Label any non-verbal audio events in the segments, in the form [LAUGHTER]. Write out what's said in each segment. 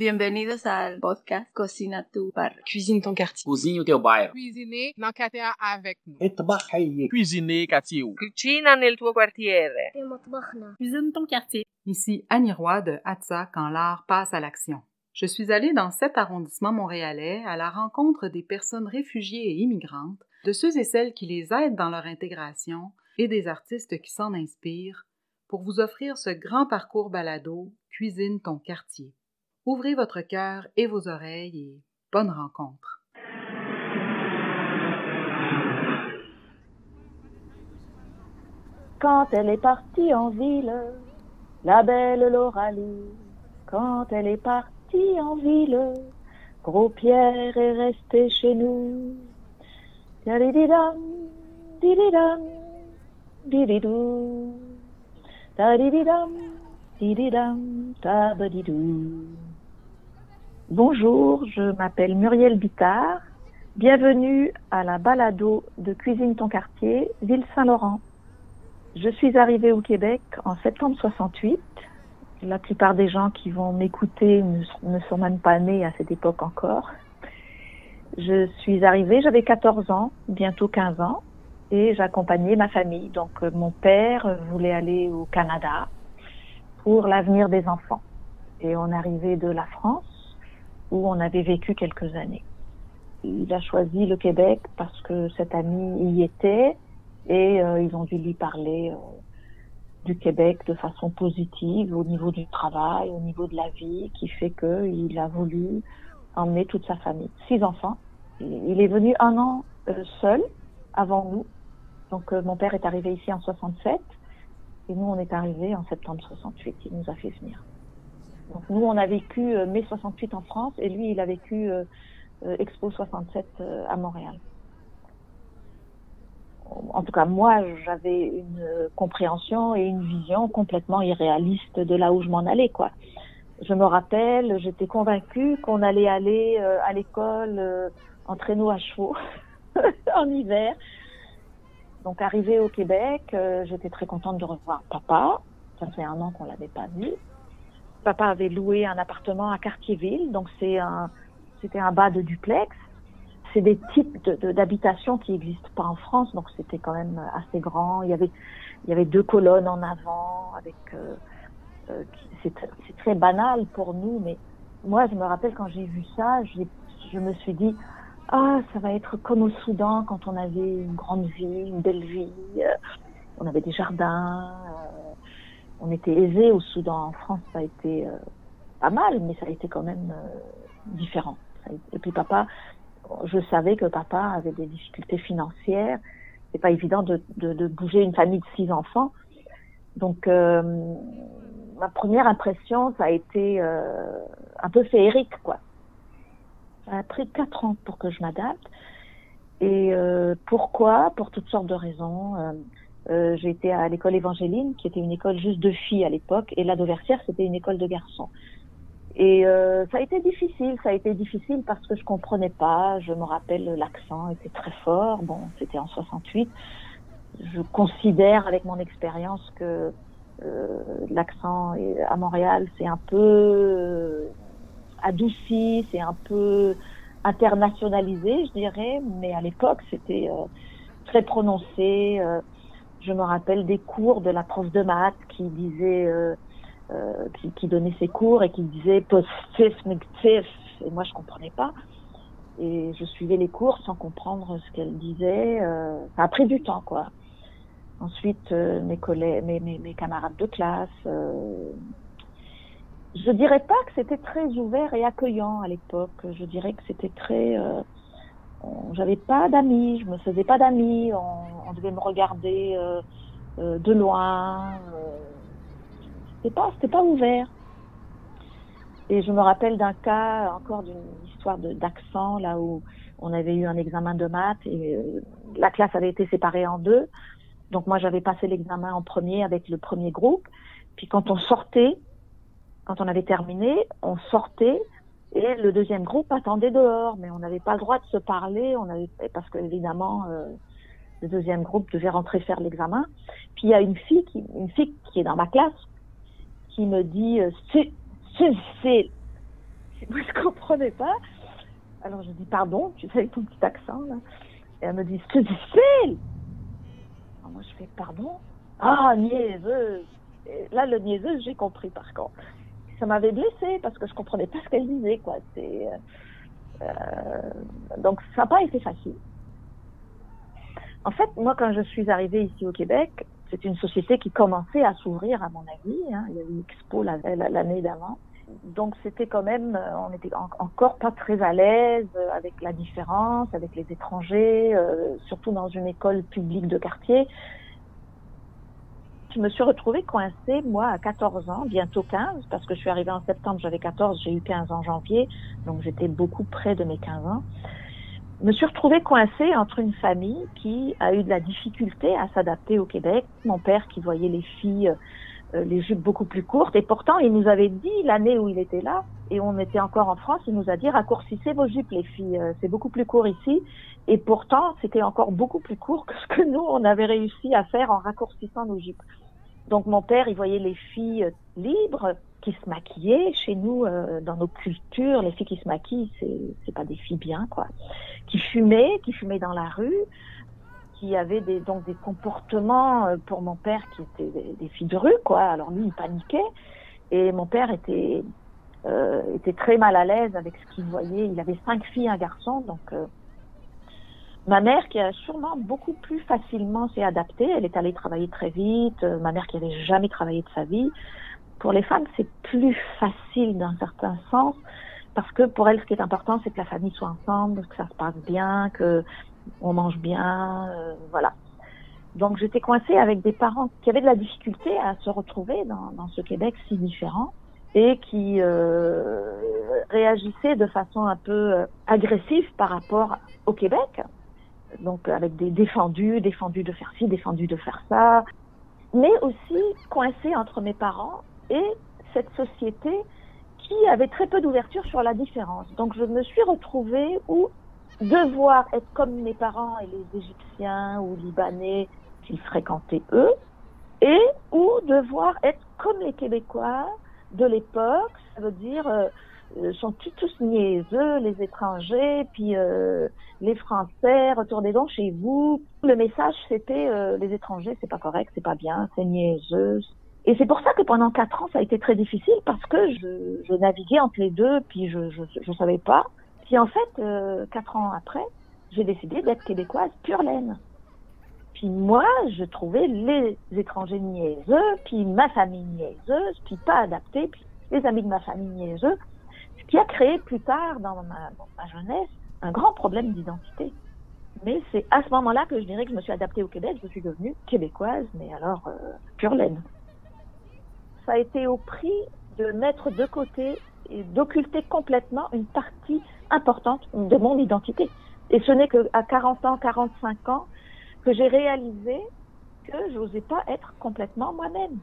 Bienvenidos al podcast Cocina tu Bar. Cuisine ton quartier. Cozinha o teu bairro. Cuisiner dans quartier avec nous. Cuisiner quartier. Cucina nel tuo quartiere. Cuisine ton quartier. Ici Annie Roy de Hatsa quand l'art passe à l'action. Je suis allée dans cet arrondissement montréalais à la rencontre des personnes réfugiées et immigrantes, de ceux et celles qui les aident dans leur intégration et des artistes qui s'en inspirent pour vous offrir ce grand parcours balado Cuisine ton quartier. Ouvrez votre cœur et vos oreilles et bonne rencontre. Quand elle est partie en ville, la belle Loralie. Quand elle est partie en ville, Gros Pierre est resté chez nous. Dididam, dididou. Dididam, tabadidou. Bonjour, je m'appelle Muriel Bittard. Bienvenue à la balado de Cuisine ton quartier, Ville Saint-Laurent. Je suis arrivée au Québec en septembre 68. La plupart des gens qui vont m'écouter ne, sont même pas nés à cette époque encore. Je suis arrivée, j'avais 14 ans, bientôt 15 ans, et j'accompagnais ma famille. Donc euh, mon père voulait aller au Canada pour l'avenir des enfants. Et on arrivait de la France, où on avait vécu quelques années. Il a choisi le Québec parce que cet ami y était, et euh, ils ont dû lui parler euh, du Québec de façon positive au niveau du travail, au niveau de la vie, qui fait qu'il a voulu emmener toute sa famille. Six enfants. Il est venu un an euh, seul avant nous. Donc mon père est arrivé ici en 67 et nous on est arrivés en septembre 68. Il nous a fait venir. Donc nous on a vécu euh, mai 68 en France et lui il a vécu euh, euh, Expo 67 euh, à Montréal en tout cas moi j'avais une compréhension et une vision complètement irréaliste de là où je m'en allais quoi. Je me rappelle, j'étais convaincue qu'on allait aller à l'école en traîneau à chevaux [LAUGHS] en hiver. Donc arrivé au Québec, j'étais très contente de revoir papa. Ça fait un an qu'on l'avait pas vu. Papa avait loué un appartement à Cartierville, donc c'est un c'était un bas de duplex c'est des types d'habitations qui n'existent pas en France, donc c'était quand même assez grand. Il y avait, il y avait deux colonnes en avant, avec. euh, euh, c'est tr- c'est très banal pour nous, mais moi, je me rappelle quand j'ai vu ça, je me suis dit, ah, ça va être comme au Soudan quand on avait une grande vie, une belle vie, euh, on avait des jardins, euh, on était aisés au Soudan. En France, ça a été euh, pas mal, mais ça a été quand même euh, différent. Et puis papa, je savais que papa avait des difficultés financières. C'est pas évident de, bouger une famille de six enfants. Donc, euh, ma première impression, ça a été un peu féerique, quoi. Ça a pris quatre ans pour que je m'adapte. Et pourquoi? Pour toutes sortes de raisons. Euh, été à l'école évangéline, qui était une école juste de filles à l'époque, et la c'était une école de garçons. Et euh, ça a été difficile, ça a été difficile parce que je comprenais pas. Je me rappelle l'accent était très fort. Bon, c'était en 68. Je considère avec mon expérience que euh, l'accent à Montréal c'est un peu euh, adouci, c'est un peu internationalisé, je dirais. Mais à l'époque c'était euh, très prononcé. Euh, je me rappelle des cours de la prof de maths qui disait euh, euh, qui, qui donnait ses cours et qui disait positif, négatif. Et moi, je comprenais pas. Et je suivais les cours sans comprendre ce qu'elle disait. Euh, ça a pris du temps, quoi. Ensuite, euh, mes collègues, mes, mes, mes camarades de classe. Euh, je dirais pas que c'était très ouvert et accueillant à l'époque. Je dirais que c'était très. J'avais pas d'amis, je me faisais pas d'amis. On, on devait me regarder euh, euh, de loin. Euh, c'était pas c'était pas ouvert et je me rappelle d'un cas encore d'une histoire d'accent là où on avait eu un examen de maths et euh, la classe avait été séparée en deux donc moi j'avais passé l'examen en premier avec le premier groupe puis quand on sortait quand on avait terminé on sortait et le deuxième groupe attendait dehors mais on n'avait pas le droit de se parler parce que évidemment euh, le deuxième groupe devait rentrer faire l'examen puis il y a une fille qui une fille qui est dans ma classe qui me dit euh, c'est c'est c'est [LAUGHS] moi, je comprenais pas. Alors, je dis pardon, tu sais, avec ton petit accent, là. Et elle me dit, c'est difficile. Moi, je fais pardon. Ah, niaiseuse. Là, le niaiseuse, j'ai compris, par contre. Ça m'avait blessée parce que je comprenais pas ce qu'elle disait, quoi. C'est, euh, donc, ça n'a pas été facile. En fait, moi, quand je suis arrivée ici au Québec, c'est une société qui commençait à s'ouvrir, à mon avis. Hein. Il y a eu Expo l'année d'avant. Donc, c'était quand même, on était encore pas très à l'aise avec la différence, avec les étrangers, euh, surtout dans une école publique de quartier. Je me suis retrouvée coincée, moi, à 14 ans, bientôt 15, parce que je suis arrivée en septembre, j'avais 14, j'ai eu 15 en janvier, donc j'étais beaucoup près de mes 15 ans me suis retrouvée coincée entre une famille qui a eu de la difficulté à s'adapter au Québec. Mon père qui voyait les filles les jupes beaucoup plus courtes et pourtant il nous avait dit l'année où il était là et on était encore en France, il nous a dit raccourcissez vos jupes les filles, euh, c'est beaucoup plus court ici et pourtant c'était encore beaucoup plus court que ce que nous on avait réussi à faire en raccourcissant nos jupes. Donc mon père, il voyait les filles libres qui se maquillaient. Chez nous, euh, dans nos cultures, les filles qui se maquillent, c'est c'est pas des filles bien, quoi. Qui fumaient, qui fumaient dans la rue, qui avaient des donc des comportements euh, pour mon père qui étaient des, filles de rue, quoi. Alors lui, il paniquait et mon père était euh, était très mal à l'aise avec ce qu'il voyait. Il avait cinq filles, un garçon, donc Ma mère, qui a sûrement beaucoup plus facilement s'est adaptée, elle est allée travailler très vite. Ma mère, qui avait jamais travaillé de sa vie, pour les femmes, c'est plus facile d'un certain sens parce que pour elles, ce qui est important, c'est que la famille soit ensemble, que ça se passe bien, que on mange bien, euh, voilà. Donc j'étais coincée avec des parents qui avaient de la difficulté à se retrouver dans, ce Québec si différent et qui euh, réagissaient de façon un peu euh, agressive par rapport au Québec. Donc avec des défendus, défendus de faire ci, défendus de faire ça, mais aussi coincée entre mes parents et cette société qui avait très peu d'ouverture sur la différence. Donc je me suis retrouvée où devoir être comme mes parents et les Égyptiens ou Libanais qu'ils fréquentaient eux, et ou devoir être comme les Québécois de l'époque, ça veut dire euh, euh sont tous niaiseux, les étrangers, puis euh, les Français, retournez donc chez vous. Le message c'était euh, les étrangers, c'est pas correct, c'est pas bien, c'est niaiseux, et c'est pour ça que pendant quatre ans, ça a été très difficile parce que je, je naviguais entre les deux, puis je, je, je savais pas. Puis en fait, euh, quatre ans après, j'ai décidé d'être québécoise pure laine. Puis moi, je trouvais les étrangers niaiseux, puis ma famille niaiseuse, puis pas adaptée, puis les amis de ma famille niaiseux, ce qui a créé plus tard dans ma, jeunesse un grand problème d'identité. Mais c'est à ce moment-là que je dirais que je me suis adaptée au Québec, je suis devenue québécoise, mais alors euh, pure laine ça a été au prix de mettre de côté d'occulter complètement une partie importante de mon identité. Et ce n'est qu'à 40 ans, 45 ans que j'ai réalisé que je n'osais pas être complètement moi-même.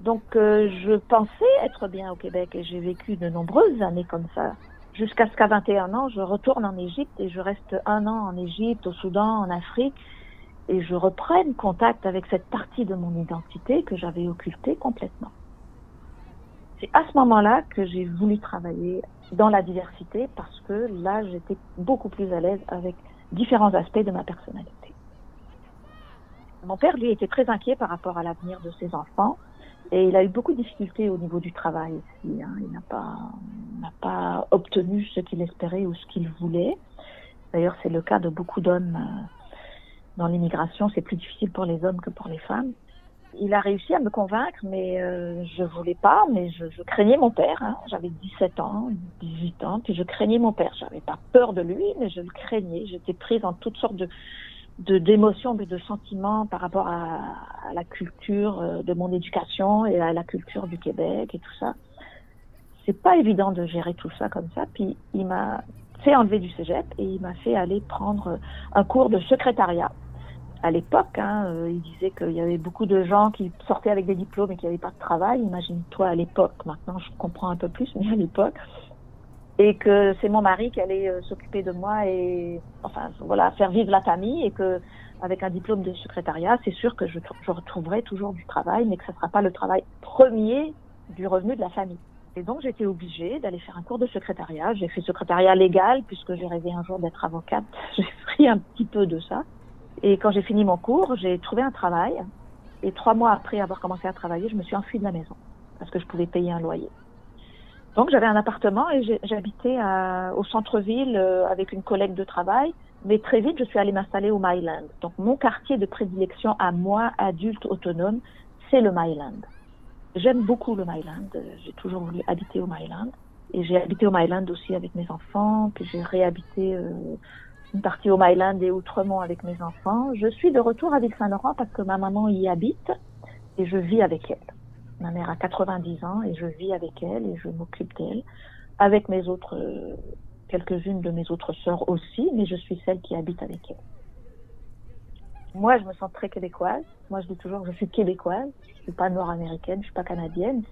Donc euh, je pensais être bien au Québec et j'ai vécu de nombreuses années comme ça. Jusqu'à ce qu'à 21 ans, je retourne en Égypte et je reste un an en Égypte, au Soudan, en Afrique et je reprenne contact avec cette partie de mon identité que j'avais occultée complètement c'est à ce moment-là que j'ai voulu travailler dans la diversité parce que là, j'étais beaucoup plus à l'aise avec différents aspects de ma personnalité. Mon père, lui, était très inquiet par rapport à l'avenir de ses enfants et il a eu beaucoup de difficultés au niveau du travail ici. Hein. Il n'a pas, n'a pas obtenu ce qu'il espérait ou ce qu'il voulait. D'ailleurs, c'est le cas de beaucoup d'hommes euh, dans l'immigration. C'est plus difficile pour les hommes que pour les femmes il a réussi à me convaincre, mais euh, je voulais pas, mais je, je craignais mon père. Hein. J'avais 17 ans, 18 ans, puis je craignais mon père. J'avais pas peur de lui, mais je le craignais. J'étais prise en toutes sortes de d'émotions, de, de sentiments par rapport à, à la culture euh, de mon éducation et à la culture du Québec et tout ça. C'est pas évident de gérer tout ça comme ça. Puis il m'a fait enlever du cégep et il m'a fait aller prendre un cours de secrétariat à l'époque, hein, euh, il disait qu'il y avait beaucoup de gens qui sortaient avec des diplômes et qui n'avaient pas de travail. Imagine-toi à l'époque. Maintenant, je comprends un peu plus, mais à l'époque. Et que c'est mon mari qui allait euh, s'occuper de moi et, enfin, voilà, faire vivre la famille et que, avec un diplôme de secrétariat, c'est sûr que je, je retrouverai toujours du travail, mais que ce ne sera pas le travail premier du revenu de la famille. Et donc j'étais obligée d'aller faire un cours de secrétariat. J'ai fait secrétariat légal puisque j'ai rêvé un jour d'être avocate. [LAUGHS] J'ai pris un petit peu de ça. Et quand j'ai fini mon cours, j'ai trouvé un travail. Et trois mois après avoir commencé à travailler, je me suis enfuie de la maison parce que je pouvais payer un loyer. Donc j'avais un appartement et j'habitais au centre-ville euh, avec une collègue de travail. Mais très vite, je suis allée m'installer au Myland. Donc mon quartier de prédilection à moi, adulte autonome, c'est le Myland. J'aime beaucoup le Myland. J'ai toujours voulu habiter au Myland. Et j'ai habité au Myland aussi avec mes enfants. Puis j'ai réhabité euh, une partie au Myland et Outremont avec mes enfants. Je suis de retour à Ville-Saint-Laurent parce que ma maman y habite et je vis avec elle. Ma mère a 90 ans et je vis avec elle et je m'occupe d'elle, avec mes autres, quelques-unes de mes autres sœurs aussi, mais je suis celle qui habite avec elle. Moi, je me sens très québécoise. Moi, je dis toujours je suis québécoise. Je suis pas nord-américaine, je suis pas canadienne.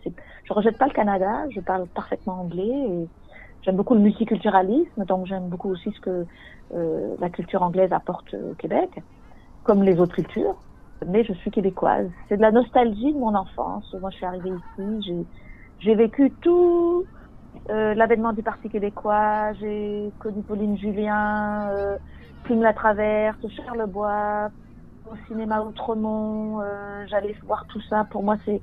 Je rejette pas le Canada. Je parle parfaitement anglais j'aime beaucoup le multiculturalisme. Donc, j'aime beaucoup aussi ce que euh, la culture anglaise apporte au Québec, comme les autres cultures mais je suis québécoise. C'est de la nostalgie de mon enfance. Moi, je suis arrivée ici, j'ai vécu tout euh, l'avènement du Parti québécois, j'ai connu Pauline Julien, euh, Plume la Traverse, Charlebois, au cinéma Outremont, euh, j'allais voir tout ça. Pour moi, c'est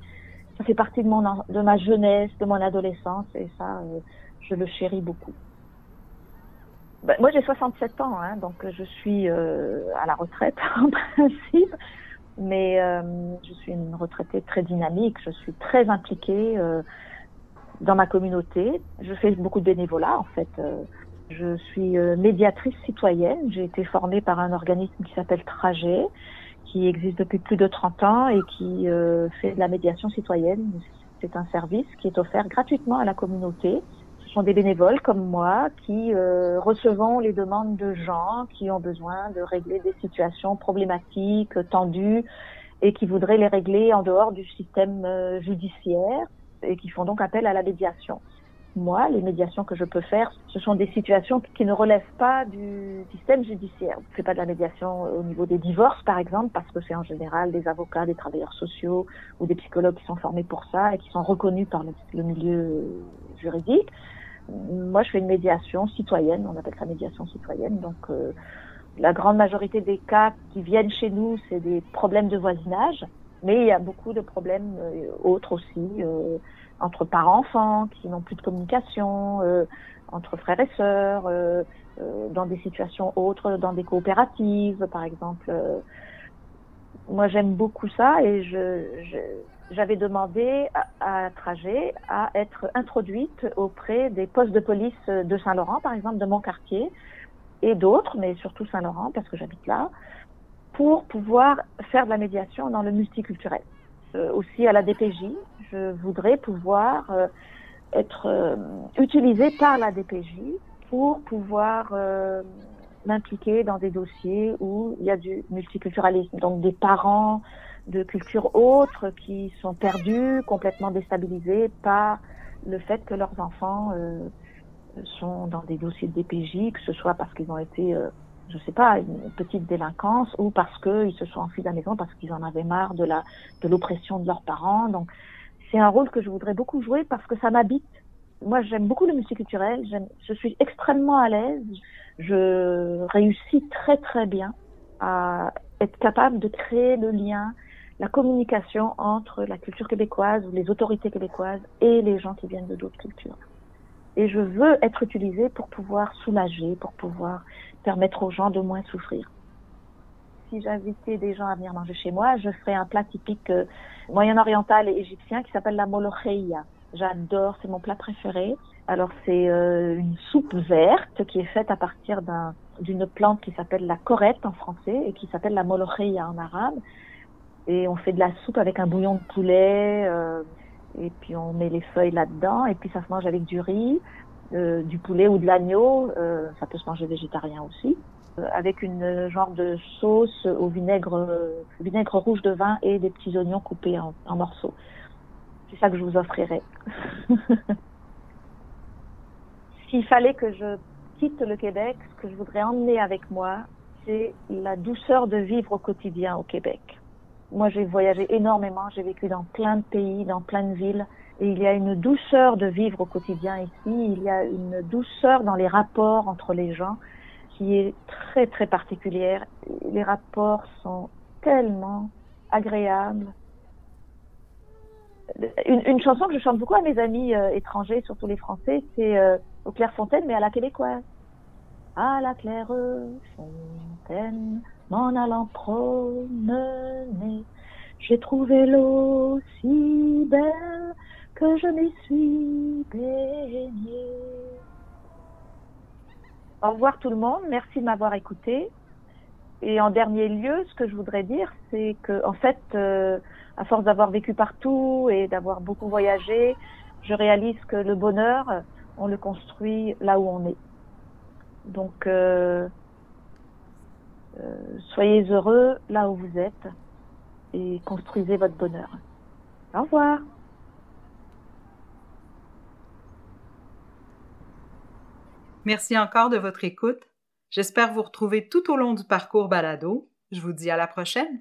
ça fait partie de mon de ma jeunesse, de mon adolescence, et ça, euh, je le chéris beaucoup. Ben, moi, j'ai 67 ans, hein, donc je suis euh, à la retraite [LAUGHS] en principe mais euh, je suis une retraitée très dynamique, je suis très impliquée euh, dans ma communauté. Je fais beaucoup de bénévolat en fait. Je suis médiatrice citoyenne. J'ai été formée par un organisme qui s'appelle Trajet, qui existe depuis plus de 30 ans et qui fait de la médiation citoyenne. C'est un service qui est offert gratuitement à la communauté ce sont des bénévoles comme moi qui euh, recevons les demandes de gens qui ont besoin de régler des situations problématiques, tendues, et qui voudraient les régler en dehors du système euh, judiciaire et qui font donc appel à la médiation. Moi, les médiations que je peux faire, ce sont des situations qui ne relèvent pas du système judiciaire. Je ne fais pas de la médiation au niveau des divorces, par exemple, parce que c'est en général des avocats, des travailleurs sociaux ou des psychologues qui sont formés pour ça et qui sont reconnus par le milieu juridique moi, je fais une médiation citoyenne, on appelle ça médiation citoyenne. Donc, euh, la grande majorité des cas qui viennent chez nous, c'est des problèmes de voisinage, mais il y a beaucoup de problèmes euh, autres aussi, euh, entre parents-enfants qui n'ont plus de communication, entre frères et sœurs, dans des situations autres, dans des coopératives, par exemple. moi, j'aime beaucoup ça et je, je j'avais demandé à, à, Trajet à être introduite auprès des postes de police de Saint-Laurent, par exemple, de mon quartier, et d'autres, mais surtout Saint-Laurent, parce que j'habite là, pour pouvoir faire de la médiation dans le multiculturel. Euh, aussi à la DPJ, je voudrais pouvoir euh, être euh, utilisée par la DPJ pour pouvoir m'impliquer dans des dossiers où il y a du multiculturalisme, donc des parents de cultures autres qui sont perdus, complètement déstabilisés par le fait que leurs enfants euh, sont dans des dossiers de DPJ, que ce soit parce qu'ils ont été, euh, je sais pas, une petite délinquance ou parce qu'ils se sont enfuis de maison parce qu'ils en avaient marre de la de l'oppression de leurs parents. Donc c'est un rôle que je voudrais beaucoup jouer parce que ça m'habite. Moi, j'aime beaucoup le multiculturel. Je suis extrêmement à l'aise. Je réussis très très bien à être capable de créer le lien la communication entre la culture québécoise ou les autorités québécoises et les gens qui viennent de d'autres cultures. Et je veux être utilisée pour pouvoir soulager, pour pouvoir permettre aux gens de moins souffrir. Si j'invitais des gens à venir manger chez moi, je ferais un plat typique euh, moyen-oriental et égyptien qui s'appelle la molocheia. J'adore, c'est mon plat préféré. Alors c'est euh, une soupe verte qui est faite à partir d'une plante qui s'appelle la corette en français et qui s'appelle la molocheia en arabe et on fait de la soupe avec un bouillon de poulet euh, et puis on met les feuilles là-dedans et puis ça se mange avec du riz, euh, du poulet ou de l'agneau, euh, ça peut se manger végétarien aussi, euh, avec une genre de sauce au vinaigre vinaigre rouge de vin et des petits oignons coupés en, en morceaux. C'est ça que je vous offrirai. [LAUGHS] S'il fallait que je quitte le Québec, ce que je voudrais emmener avec moi, c'est la douceur de vivre au quotidien au Québec moi, j'ai voyagé énormément, j'ai vécu dans plein de pays, dans plein de villes, Et il y a une douceur de vivre au quotidien ici, il y a une douceur dans les rapports entre les gens qui est très très particulière. Les rapports sont tellement agréables. Une, chanson que je chante beaucoup à mes amis euh, étrangers, surtout les Français, c'est euh, au Clairefontaine, mais à la québécoise. À la Claire Fontaine, m'en allant promener, j'ai trouvé l'eau si belle que je m'y suis baignée. Au revoir tout le monde, merci de m'avoir écouté. Et en dernier lieu, ce que je voudrais dire, c'est que, en fait, euh, à force d'avoir vécu partout et d'avoir beaucoup voyagé, je réalise que le bonheur, on le construit là où on est. Donc, euh, soyez heureux là où vous êtes et construisez votre bonheur. Au revoir. Merci encore de votre écoute. J'espère vous retrouver tout au long du parcours balado. Je vous dis à la prochaine.